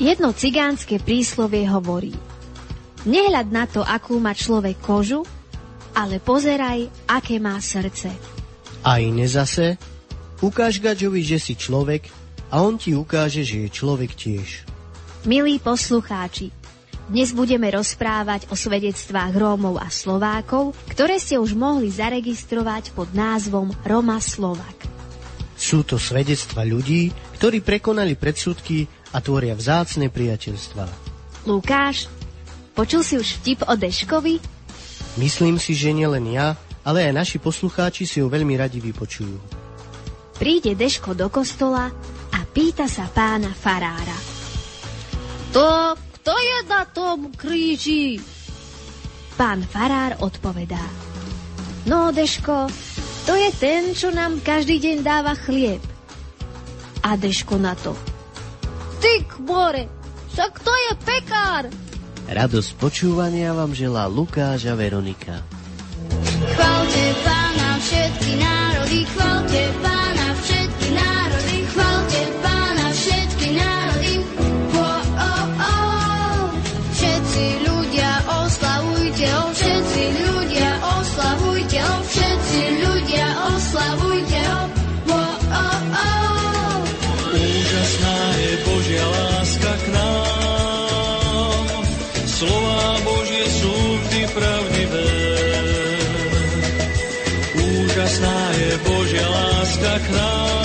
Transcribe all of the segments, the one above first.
Jedno cigánske príslovie hovorí Nehľad na to, akú má človek kožu, ale pozeraj, aké má srdce. A iné zase, ukáž Gaďovi, že si človek a on ti ukáže, že je človek tiež. Milí poslucháči, dnes budeme rozprávať o svedectvách Rómov a Slovákov, ktoré ste už mohli zaregistrovať pod názvom Roma Slovak. Sú to svedectva ľudí, ktorí prekonali predsudky a tvoria vzácne priateľstva. Lukáš, počul si už vtip o Deškovi? Myslím si, že nielen ja, ale aj naši poslucháči si ho veľmi radi vypočujú. Príde Deško do kostola a pýta sa pána farára. To, kto je na tom kríži? Pán farár odpovedá. No, Deško, to je ten, čo nám každý deň dáva chlieb. A Deško na to. Ty more, však to je pekár. Radosť počúvania vám želá Lukáš a Veronika. Chválte pána všetky národy, chválte pána saklar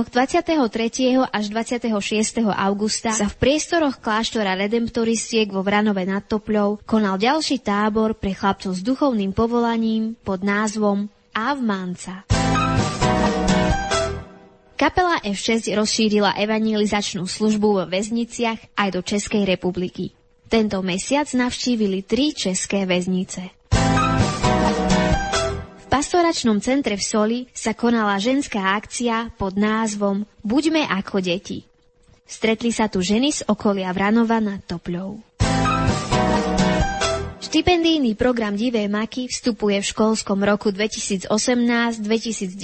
dňoch 23. až 26. augusta sa v priestoroch kláštora redemptoristiek vo Vranove nad Topľou konal ďalší tábor pre chlapcov s duchovným povolaním pod názvom Avmanca. Kapela F6 rozšírila evangelizačnú službu vo väzniciach aj do Českej republiky. Tento mesiac navštívili tri české väznice. Pastoračnom centre v Soli sa konala ženská akcia pod názvom Buďme ako deti. Stretli sa tu ženy z okolia Vranova nad Topľou. Štipendijný program Divé maky vstupuje v školskom roku 2018-2019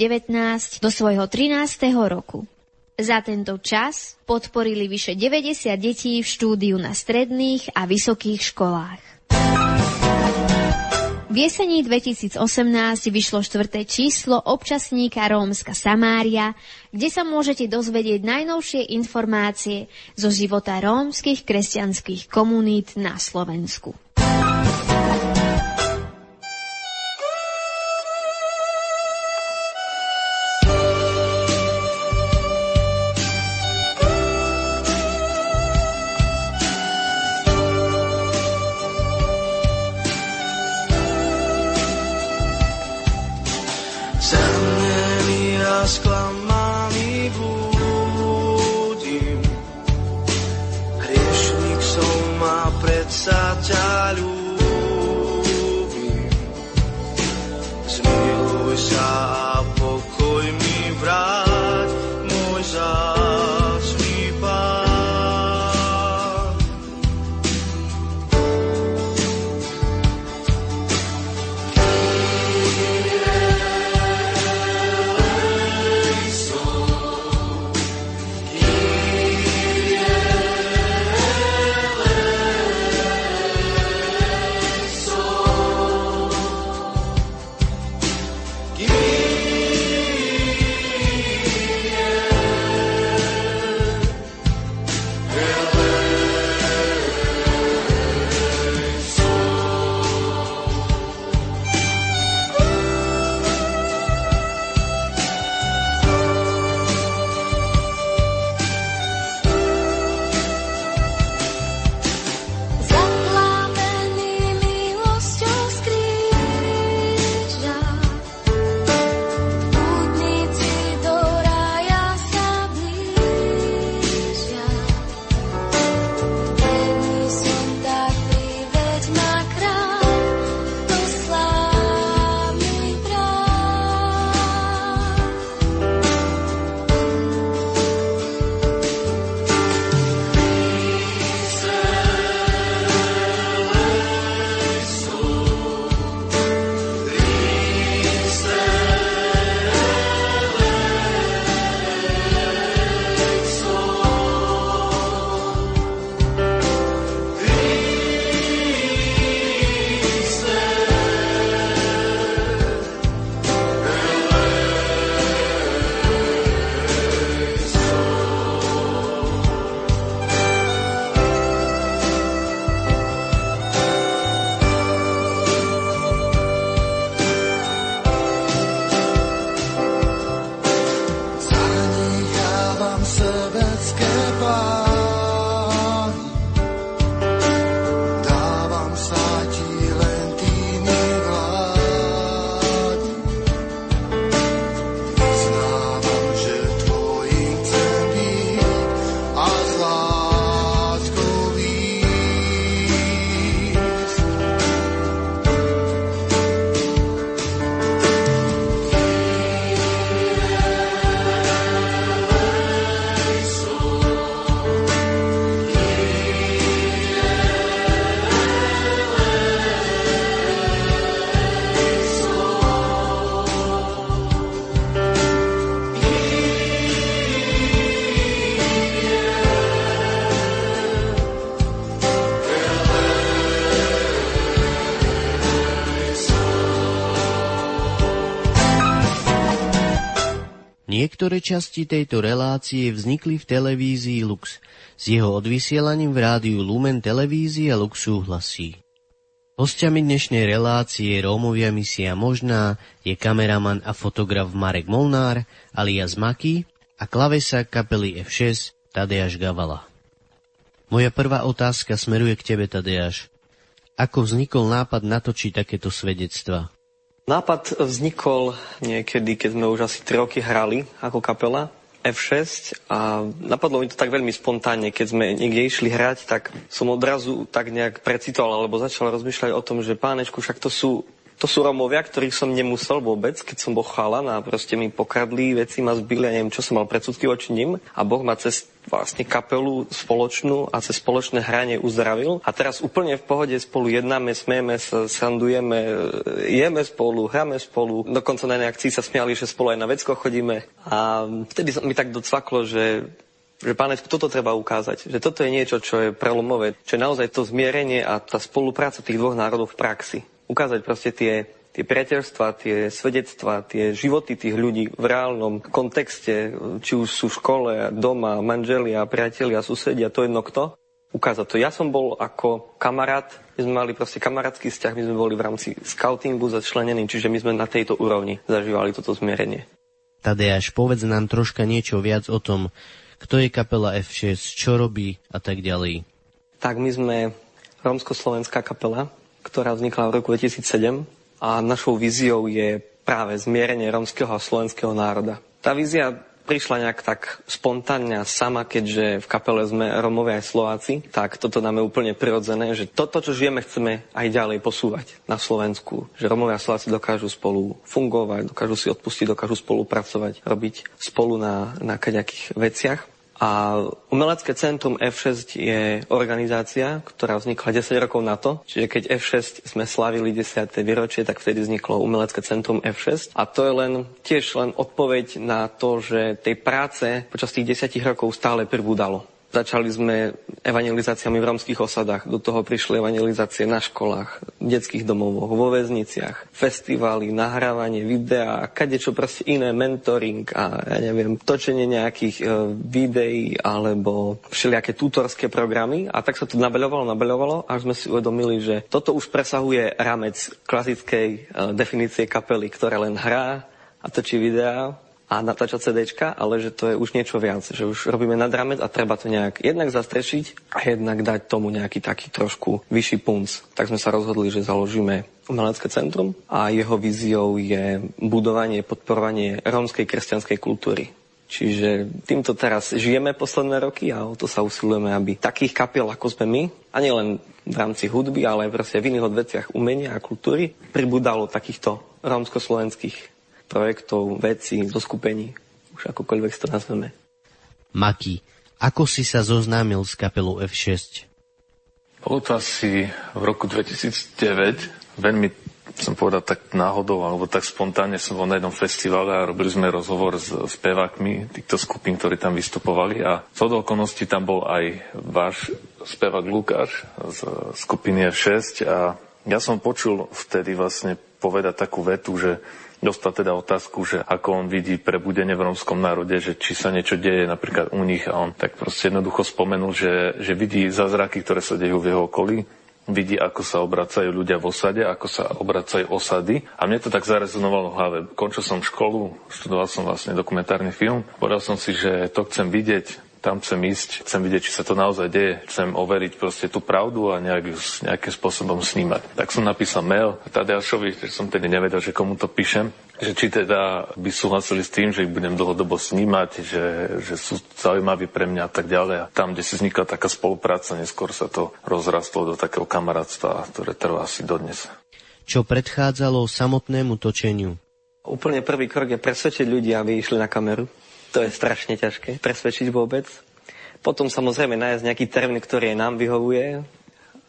do svojho 13. roku. Za tento čas podporili vyše 90 detí v štúdiu na stredných a vysokých školách. V jesení 2018 vyšlo štvrté číslo občasníka Rómska Samária, kde sa môžete dozvedieť najnovšie informácie zo života rómskych kresťanských komunít na Slovensku. Niektoré časti tejto relácie vznikli v televízii Lux. S jeho odvysielaním v rádiu Lumen televízia Lux súhlasí. Hostiami dnešnej relácie Rómovia misia možná je kameraman a fotograf Marek Molnár alias Maki a klavesa kapely F6 Tadeáš Gavala. Moja prvá otázka smeruje k tebe, Tadeáš. Ako vznikol nápad natočiť takéto svedectva? Nápad vznikol niekedy, keď sme už asi 3 roky hrali ako kapela F6 a napadlo mi to tak veľmi spontánne, keď sme niekde išli hrať, tak som odrazu tak nejak precitoval alebo začal rozmýšľať o tom, že pánečku, však to sú to sú Romovia, ktorých som nemusel vôbec, keď som bol chalan a proste mi pokradli veci, ma zbili a neviem, čo som mal predsudky voči nim. A Boh ma cez vlastne kapelu spoločnú a cez spoločné hranie uzdravil. A teraz úplne v pohode spolu jednáme, smieme sa, srandujeme, jeme spolu, hráme spolu. Dokonca na akcii sa smiali, že spolu aj na vecko chodíme. A vtedy mi tak docvaklo, že že pánečku, toto treba ukázať. Že toto je niečo, čo je prelomové. Čo je naozaj to zmierenie a tá spolupráca tých dvoch národov v praxi ukázať proste tie, tie priateľstva, tie svedectva, tie životy tých ľudí v reálnom kontexte, či už sú v škole, doma, manželia, priatelia, susedia, to jedno kto, ukázať to. Ja som bol ako kamarát, my sme mali proste kamarátsky vzťah, my sme boli v rámci scoutingu začlenení, čiže my sme na tejto úrovni zažívali toto zmierenie. Tadeáš, povedz nám troška niečo viac o tom, kto je kapela F6, čo robí a tak ďalej. Tak my sme rómsko-slovenská kapela, ktorá vznikla v roku 2007 a našou víziou je práve zmierenie romského a slovenského národa. Tá vízia prišla nejak tak spontánne sama, keďže v kapele sme Romovia aj Slováci, tak toto nám je úplne prirodzené, že toto, čo žijeme, chceme aj ďalej posúvať na Slovensku. Že Romovia a Slováci dokážu spolu fungovať, dokážu si odpustiť, dokážu spolupracovať, robiť spolu na, na veciach. A Umelecké centrum F6 je organizácia, ktorá vznikla 10 rokov na to. Čiže keď F6 sme slavili 10. výročie, tak vtedy vzniklo Umelecké centrum F6. A to je len tiež len odpoveď na to, že tej práce počas tých 10 rokov stále pribúdalo. Začali sme evangelizáciami v romských osadách, do toho prišli evangelizácie na školách, v detských domovoch, vo väzniciach, festivály, nahrávanie videa, kadečo proste iné, mentoring a ja neviem, točenie nejakých e, videí alebo všelijaké tutorské programy. A tak sa to nabeľovalo, nabeľovalo, až sme si uvedomili, že toto už presahuje ramec klasickej e, definície kapely, ktorá len hrá a točí videá a natáčať CDčka, ale že to je už niečo viac, že už robíme nad ramec a treba to nejak jednak zastrešiť a jednak dať tomu nejaký taký trošku vyšší punc. Tak sme sa rozhodli, že založíme umelecké centrum a jeho víziou je budovanie, podporovanie rómskej kresťanskej kultúry. Čiže týmto teraz žijeme posledné roky a o to sa usilujeme, aby takých kapiel, ako sme my, a nielen v rámci hudby, ale aj v iných odveciach umenia a kultúry, pribudalo takýchto rómsko-slovenských projektov, vecí, zo skupení, už akokoľvek to nazveme. Maki, ako si sa zoznámil s kapelou F6? Bolo to asi v roku 2009, veľmi som povedal tak náhodou, alebo tak spontánne som bol na jednom festivale a robili sme rozhovor s spevákmi týchto skupín, ktorí tam vystupovali a z okolností tam bol aj váš spevák Lukáš z skupiny F6 a ja som počul vtedy vlastne povedať takú vetu, že dostal teda otázku, že ako on vidí prebudenie v romskom národe, že či sa niečo deje napríklad u nich a on tak proste jednoducho spomenul, že, že vidí zázraky, ktoré sa dejú v jeho okolí, vidí, ako sa obracajú ľudia v osade, ako sa obracajú osady. A mne to tak zarezonovalo v hlave. Končil som školu, študoval som vlastne dokumentárny film. Povedal som si, že to chcem vidieť, tam chcem ísť, chcem vidieť, či sa to naozaj deje, chcem overiť proste tú pravdu a nejak, nejakým spôsobom snímať. Tak som napísal mail Tadeášovi, že som tedy nevedel, že komu to píšem, že či teda by súhlasili s tým, že ich budem dlhodobo snímať, že, že sú zaujímaví pre mňa a tak ďalej. A tam, kde si vznikla taká spolupráca, neskôr sa to rozrastlo do takého kamarátstva, ktoré trvá asi dodnes. Čo predchádzalo samotnému točeniu? Úplne prvý krok je presvedčiť ľudí, aby išli na kameru to je strašne ťažké presvedčiť vôbec. Potom samozrejme nájsť nejaký termín, ktorý nám vyhovuje,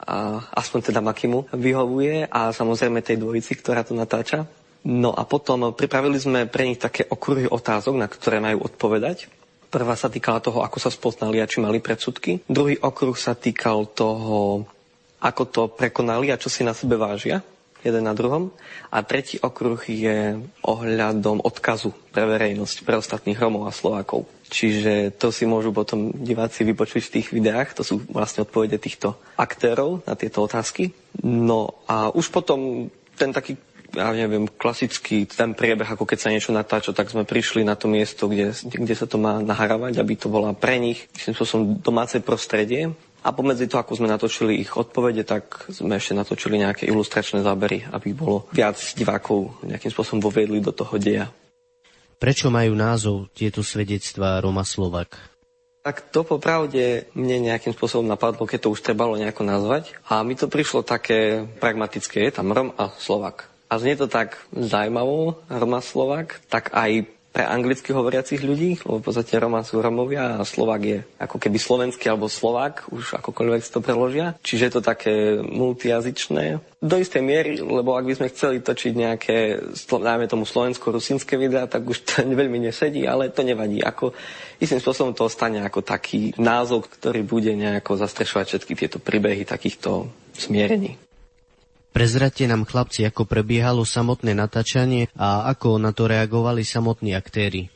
a aspoň teda Makimu vyhovuje a samozrejme tej dvojici, ktorá to natáča. No a potom pripravili sme pre nich také okruhy otázok, na ktoré majú odpovedať. Prvá sa týkala toho, ako sa spoznali a či mali predsudky. Druhý okruh sa týkal toho, ako to prekonali a čo si na sebe vážia. Jeden na druhom. A tretí okruh je ohľadom odkazu pre verejnosť, pre ostatných Romov a Slovákov. Čiže to si môžu potom diváci vypočuť v tých videách. To sú vlastne odpovede týchto aktérov na tieto otázky. No a už potom ten taký ja neviem, klasický ten priebeh, ako keď sa niečo natáča, tak sme prišli na to miesto, kde, kde sa to má nahrávať, aby to bola pre nich, myslím, som domáce prostredie. A pomedzi to, ako sme natočili ich odpovede, tak sme ešte natočili nejaké ilustračné zábery, aby bolo viac divákov nejakým spôsobom voviedli do toho deja. Prečo majú názov tieto svedectvá Roma Slovak? Tak to popravde mne nejakým spôsobom napadlo, keď to už trebalo nejako nazvať. A mi to prišlo také pragmatické. Je tam Rom a Slovak. A znie to tak zaujímavo, Roma Slovak, tak aj pre anglicky hovoriacich ľudí, lebo v podstate Roma sú Romovia a Slovak je ako keby slovenský alebo Slovák, už akokoľvek si to preložia. Čiže je to také multijazyčné. Do istej miery, lebo ak by sme chceli točiť nejaké, dajme tomu slovensko-rusínske videá, tak už to veľmi nesedí, ale to nevadí. Ako, istým spôsobom to ostane ako taký názov, ktorý bude nejako zastrešovať všetky tieto príbehy takýchto smierení. Prezrate nám chlapci, ako prebiehalo samotné natáčanie a ako na to reagovali samotní aktéry.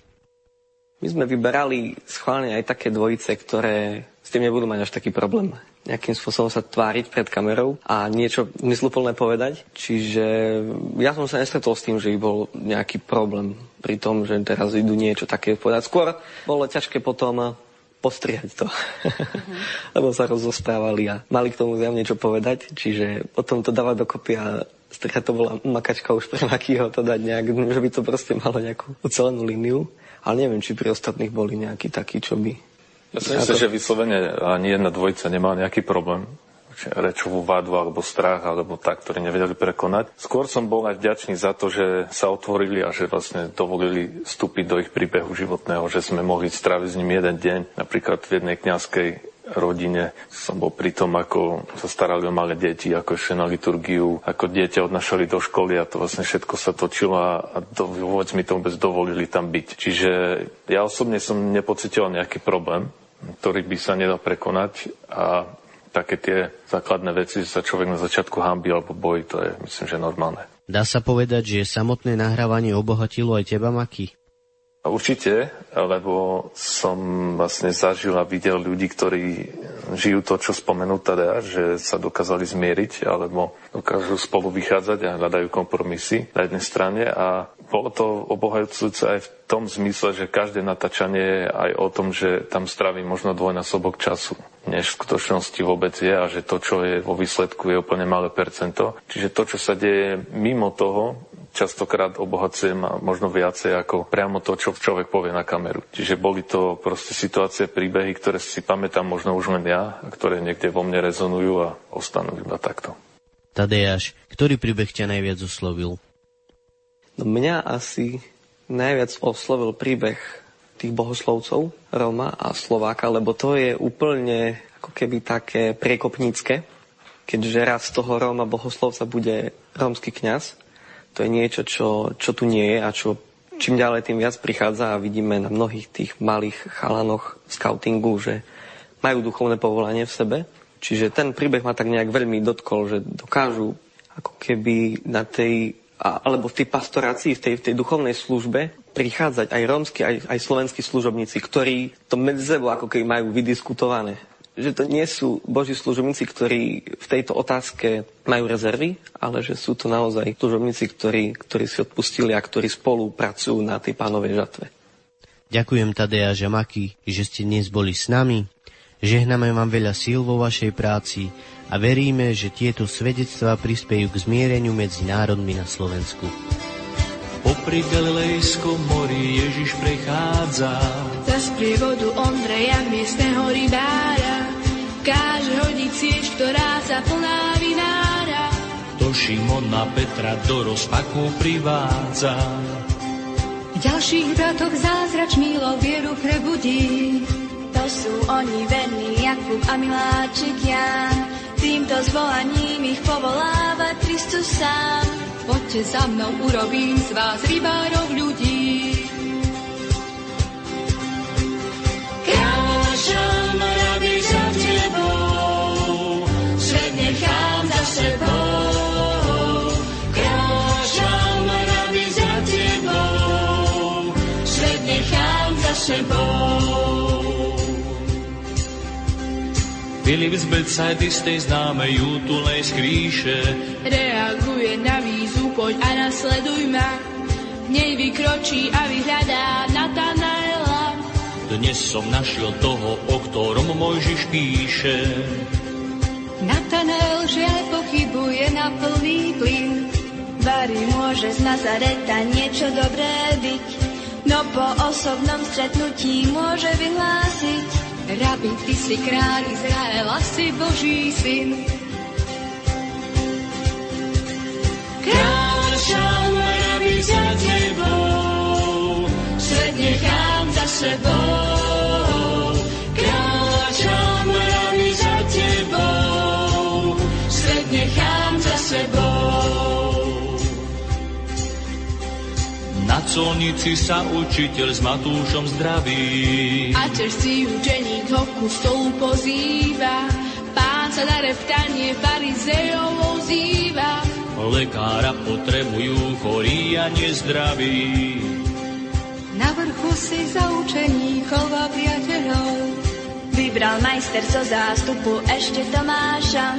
My sme vyberali schválne aj také dvojice, ktoré s tým nebudú mať až taký problém. Nejakým spôsobom sa tváriť pred kamerou a niečo mysluplné povedať. Čiže ja som sa nestretol s tým, že by bol nejaký problém pri tom, že teraz idú niečo také povedať. Skôr bolo ťažké potom postrihať to. Uh-huh. Lebo sa rozostávali a mali k tomu zjavne niečo povedať, čiže potom to dávať dokopy a strihať to bola makačka už pre Makýho to dať nejak, že by to proste malo nejakú ucelenú líniu. Ale neviem, či pri ostatných boli nejakí takí, čo by... Ja si myslím, to... že vyslovene ani jedna dvojica nemá nejaký problém rečovú vadu alebo strach alebo tak, ktorí nevedeli prekonať. Skôr som bol aj vďačný za to, že sa otvorili a že vlastne dovolili vstúpiť do ich príbehu životného, že sme mohli stráviť s ním jeden deň, napríklad v jednej kňazskej rodine. Som bol pri tom, ako sa starali o malé deti, ako ešte na liturgiu, ako dieťa odnašali do školy a to vlastne všetko sa točilo a, a vôbec mi to vôbec dovolili tam byť. Čiže ja osobne som nepocitoval nejaký problém, ktorý by sa nedal prekonať a také tie základné veci, že sa človek na začiatku hámbi alebo bojí, to je myslím, že normálne. Dá sa povedať, že samotné nahrávanie obohatilo aj teba, Maki? Určite, lebo som vlastne zažil a videl ľudí, ktorí žijú to, čo spomenú teda, že sa dokázali zmieriť alebo dokážu spolu vychádzať a hľadajú kompromisy na jednej strane a bolo to obohajúce aj v tom zmysle, že každé natáčanie je aj o tom, že tam straví možno dvojnásobok času, než v skutočnosti vôbec je a že to, čo je vo výsledku, je úplne malé percento. Čiže to, čo sa deje mimo toho, častokrát obohacujem a možno viacej ako priamo to, čo človek povie na kameru. Čiže boli to proste situácie, príbehy, ktoré si pamätám možno už len ja a ktoré niekde vo mne rezonujú a ostanú iba takto. Tadeáš, ktorý príbeh ťa najviac oslovil? No mňa asi najviac oslovil príbeh tých bohoslovcov, Roma a Slováka, lebo to je úplne ako keby také priekopnícke, keďže raz toho Róma bohoslovca bude rómsky kňaz to je niečo, čo, čo tu nie je a čo čím ďalej tým viac prichádza a vidíme na mnohých tých malých chalanoch scoutingu, že majú duchovné povolanie v sebe. Čiže ten príbeh ma tak nejak veľmi dotkol, že dokážu ako keby na tej, alebo v tej pastorácii, v tej, v tej duchovnej službe prichádzať aj rómsky, aj, aj slovenskí služobníci, ktorí to medzi sebou ako keby majú vydiskutované že to nie sú boží služobníci, ktorí v tejto otázke majú rezervy, ale že sú to naozaj služobníci, ktorí, ktorí si odpustili a ktorí spolupracujú na tej pánovej žatve. Ďakujem Tadeja Žamaky, že ste dnes boli s nami. Žehname vám veľa síl vo vašej práci a veríme, že tieto svedectvá prispejú k zmiereniu medzi národmi na Slovensku. Popri Galilejskom mori Ježiš prechádza. Za sprievodu Ondreja, miestneho rybára, káže hodiť sieť, ktorá sa plná vinára. To Šimona Petra do rozpaku privádza. V ďalších bratoch zázrač milo vieru prebudí. To sú oni verní, Jakub a Miláčik Jan. Týmto zvolaním ich povoláva Kristus sám. Poďte za mnou, urobím z vás rybárov ľudí. Kráčam, rabi, za tebou, svet nechám za sebou. Kráčam, rabi, za tebou, svet nechám za sebou. Z tej známej útulnej skríše Reaguje na výzvu, poď a nasleduj ma. Nej vykročí a vyhľadá Natanaela. Dnes som našiel toho, o ktorom Mojžiš píše. Natanael žiaľ pochybuje na plný plyn. Vary môže z Nazareta niečo dobré byť, no po osobnom stretnutí môže vyhlásiť. Rabi, ty si kráľ Izraela, si Boží syn. Kráčam, rabi za tebou, svet nechám za sebou. Na colnici sa učiteľ s Matúšom zdraví. A čerstvý učeník ho ku stolu pozýva. Pán sa na reptanie farizejov ozýva. Lekára potrebujú chorí a nezdraví. Na vrchu si za učeníkov a priateľov Vybral majster zo zástupu ešte Tomáša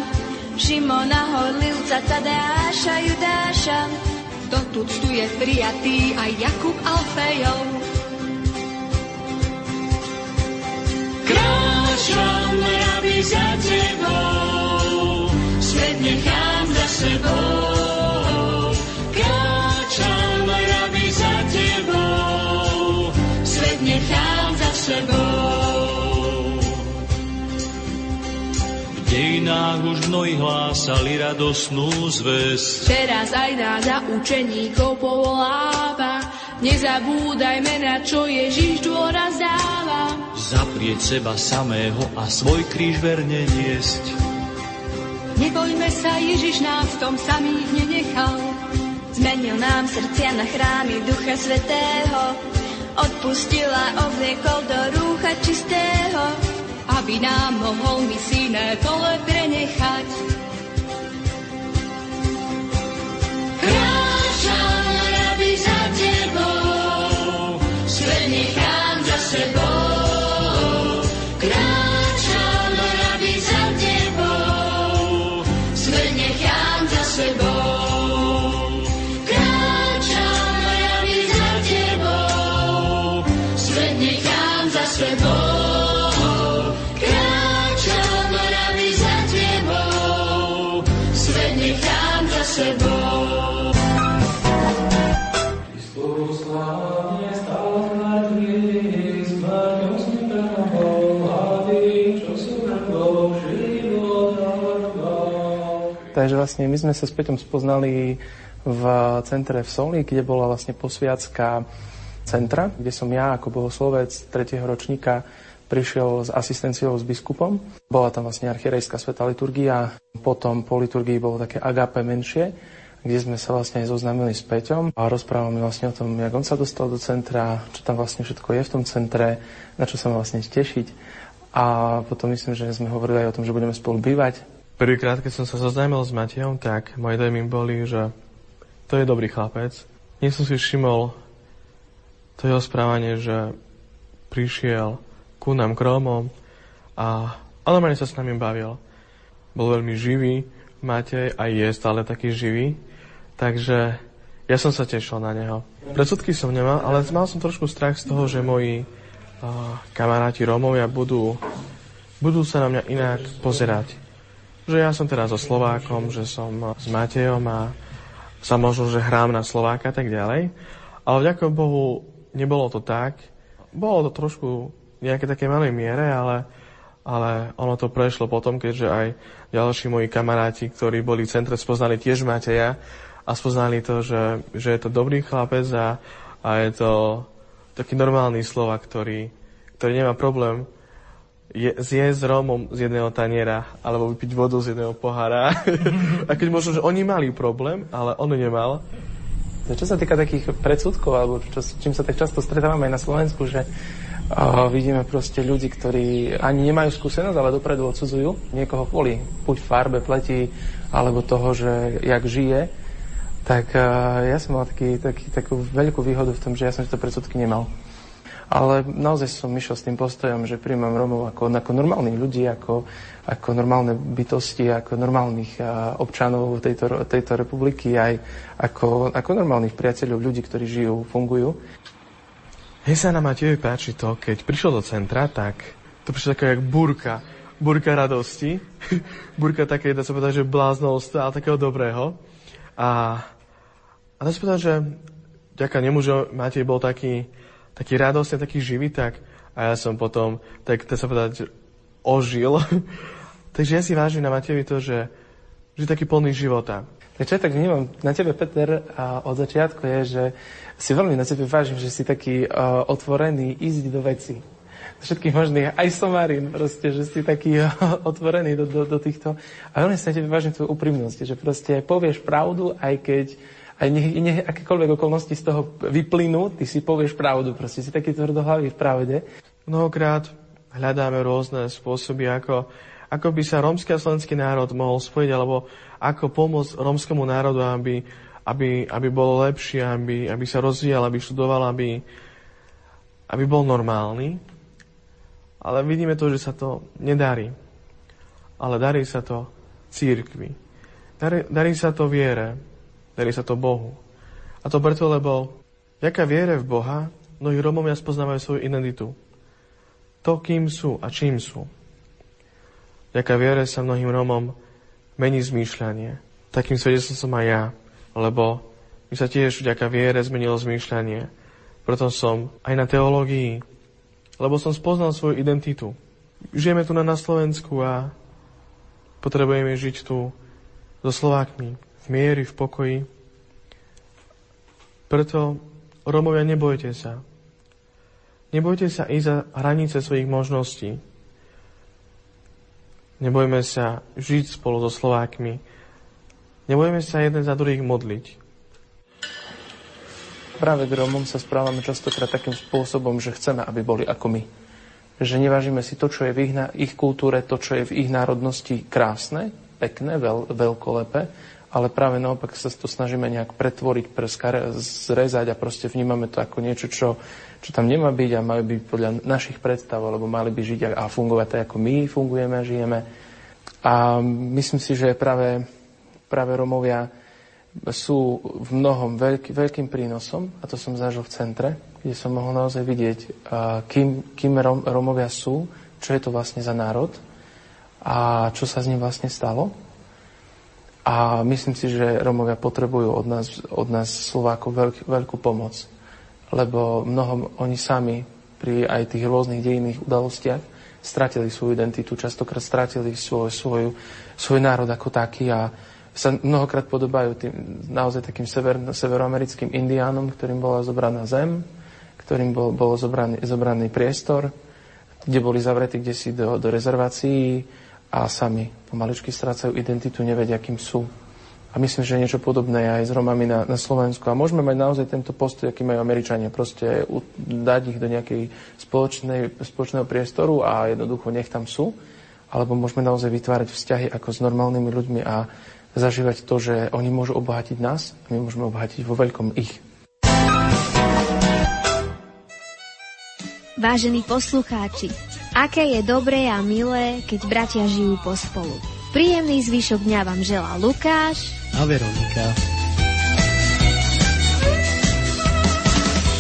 Šimona Horlivca, Tadeáša, Judáša Kto tu je prijatý aj Jakub Alfejov Kráčam, rabi za tebou, svet nechám za sebou. V dejinách už mnohí hlásali radosnú zväz. Teraz aj nás za učeníkov povoláva Nezabúdajme na čo Ježiš dôraz dáva Zaprieť seba samého a svoj kríž verne niesť. Nebojme sa, Ježiš nás v tom samých nenechal. Zmenil nám srdcia na chrámy Ducha Svetého. Odpustil a obliekol do rúcha čistého, aby nám mohol misijné pole prenechať. Kráčam, rabi za tebou, svet nechám Takže vlastne my sme sa s Peťom spoznali v centre v Soli, kde bola vlastne posviacká centra, kde som ja ako bohoslovec 3. ročníka prišiel s asistenciou s biskupom. Bola tam vlastne archierejská sveta liturgia, potom po liturgii bolo také agape menšie, kde sme sa vlastne aj zoznámili s Peťom a rozprával mi vlastne o tom, jak on sa dostal do centra, čo tam vlastne všetko je v tom centre, na čo sa má vlastne tešiť. A potom myslím, že sme hovorili aj o tom, že budeme spolu bývať. Prvýkrát, keď som sa zoznámil s Matejom, tak moje dojmy boli, že to je dobrý chlapec. Nie som si všimol to jeho správanie, že prišiel ku nám k Rómom a, normálne sa s nami bavil. Bol veľmi živý, Matej a je stále taký živý, takže ja som sa tešil na neho. Predsudky som nemal, ale mal som trošku strach z toho, že moji uh, kamaráti Rómovia budú, budú sa na mňa inak pozerať že ja som teraz so Slovákom, že som s Matejom a sa možno, že hrám na Slováka a tak ďalej. Ale vďaka Bohu nebolo to tak. Bolo to trošku nejaké také malej miere, ale, ale ono to prešlo potom, keďže aj ďalší moji kamaráti, ktorí boli v centre, spoznali tiež Mateja a spoznali to, že, že je to dobrý chlapec a, a je to taký normálny slova, ktorý, ktorý nemá problém je, zjesť Rómom z jedného taniera alebo vypiť vodu z jedného pohára. a keď možno, že oni mali problém, ale on nemal. Čo sa týka takých predsudkov, alebo čo, čím sa tak často stretávame aj na Slovensku, že uh, vidíme proste ľudí, ktorí ani nemajú skúsenosť, ale dopredu odsudzujú niekoho kvôli buď farbe, pleti, alebo toho, že jak žije, tak uh, ja som mal taký, taký, takú veľkú výhodu v tom, že ja som tieto predsudky nemal. ale naozaj som išiel s tým postojom, že príjmam Romov ako, ako normálnych ľudí, ako, ako normálne bytosti, ako normálnych občanov tejto, tejto republiky, aj ako, ako normálnych priateľov, ľudí, ktorí žijú, fungujú. Mne sa na Matejovi páči to, keď prišiel do centra, tak to prišlo taká jak burka. Burka radosti. burka také, dá sa povedať, že bláznostva, ale takého dobrého. A, a dá sa povedať, že ďaká nemu, že Matej bol taký, taký radostný, taký živý, tak a ja som potom, tak dá sa povedať, ožil. Takže ja si vážim na Matejovi to, že, že taký plný života. Tak čo tak vnímam na tebe, Peter, a od začiatku je, že si veľmi na tebe vážim, že si taký uh, otvorený ísť do veci. Všetkých možných, aj somarín, proste, že si taký uh, otvorený do, do, do týchto. A veľmi si na tebe vážim tvoju úprimnosť, že proste povieš pravdu, aj keď aj nech, nech akékoľvek okolnosti z toho vyplynú, ty si povieš pravdu, proste si taký tvrdohlavý v pravde. Mnohokrát hľadáme rôzne spôsoby, ako, ako by sa rómsky a slovenský národ mohol spojiť, alebo ako pomôcť rómskemu národu, aby, aby, aby bolo lepšie, aby, aby sa rozvíjal, aby študoval, aby, aby bol normálny. Ale vidíme to, že sa to nedarí. Ale darí sa to církvi. Darí, darí sa to viere. Darí sa to Bohu. A to preto, lebo vďaka viere v Boha mnohí Romovia spoznávajú svoju identitu. To, kým sú a čím sú. Vďaka viere sa mnohým Romom mení zmýšľanie. Takým svedectvom som aj ja, lebo mi sa tiež vďaka viere zmenilo zmýšľanie. Preto som aj na teológii, lebo som spoznal svoju identitu. Žijeme tu na, Slovensku a potrebujeme žiť tu so Slovákmi v miery, v pokoji. Preto, Romovia, nebojte sa. Nebojte sa ísť za hranice svojich možností. Nebojme sa žiť spolu so Slovákmi. Nebojme sa jeden za druhých modliť. Práve k Rómom sa správame častokrát takým spôsobom, že chceme, aby boli ako my. Že nevážime si to, čo je v ich, ich kultúre, to, čo je v ich národnosti krásne, pekné, veľ, veľkolepé, ale práve naopak sa to snažíme nejak pretvoriť, preskare, zrezať a proste vnímame to ako niečo, čo, čo tam nemá byť a majú byť podľa našich predstav, alebo mali by žiť a, fungovať tak, ako my fungujeme a žijeme. A myslím si, že práve, práve Romovia sú v mnohom veľký, veľkým prínosom, a to som zažil v centre, kde som mohol naozaj vidieť, kým, kým Rom, Romovia sú, čo je to vlastne za národ a čo sa s ním vlastne stalo a myslím si, že Romovia potrebujú od nás, od nás Slovákov veľk, veľkú pomoc. Lebo mnohom oni sami pri aj tých rôznych dejinných udalostiach stratili svoju identitu, častokrát stratili svoj, svoj, svoj národ ako taký a sa mnohokrát podobajú tým naozaj takým sever, severoamerickým indiánom, ktorým bola zobraná zem, ktorým bol, bol zobraný, zobraný priestor, kde boli zavretí kde si do, do rezervácií, a sami pomaličky strácajú identitu, nevedia, kým sú. A myslím, že niečo podobné aj s Romami na, na Slovensku. A môžeme mať naozaj tento postoj, aký majú Američania. Proste dať ich do nejakej spoločnej, spoločného priestoru a jednoducho nech tam sú. Alebo môžeme naozaj vytvárať vzťahy ako s normálnymi ľuďmi a zažívať to, že oni môžu obohatiť nás a my môžeme obohatiť vo veľkom ich. Vážení poslucháči, Aké je dobré a milé, keď bratia žijú pospolu. Príjemný zvyšok dňa vám želá Lukáš a Veronika.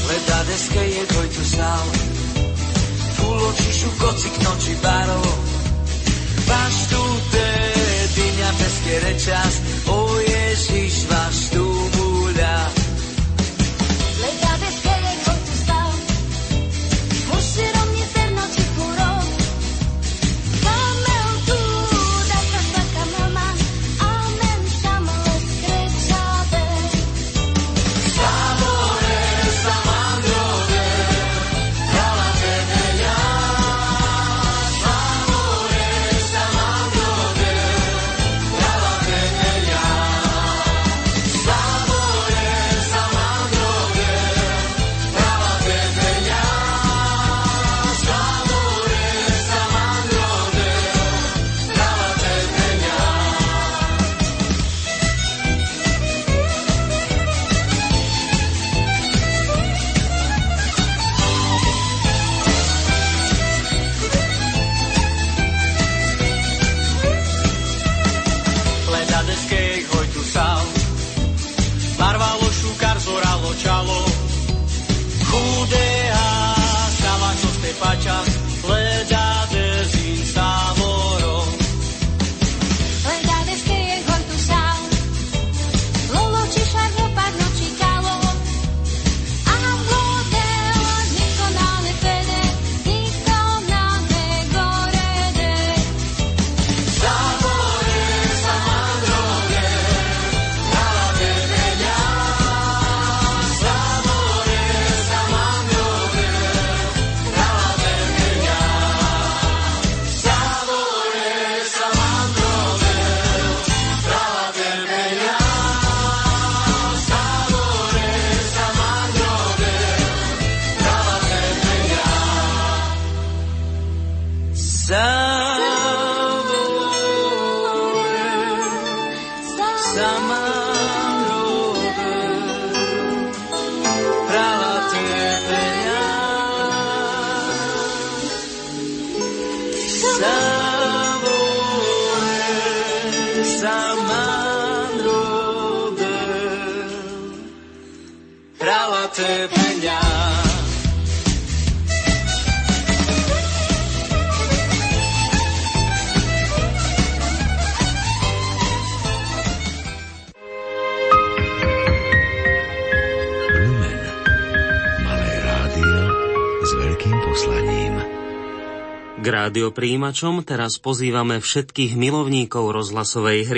Leda deske je dvojcu sál, fúl očišu kocik noči barov. Rádiopríjimačom teraz pozývame všetkých milovníkov rozhlasovej hry.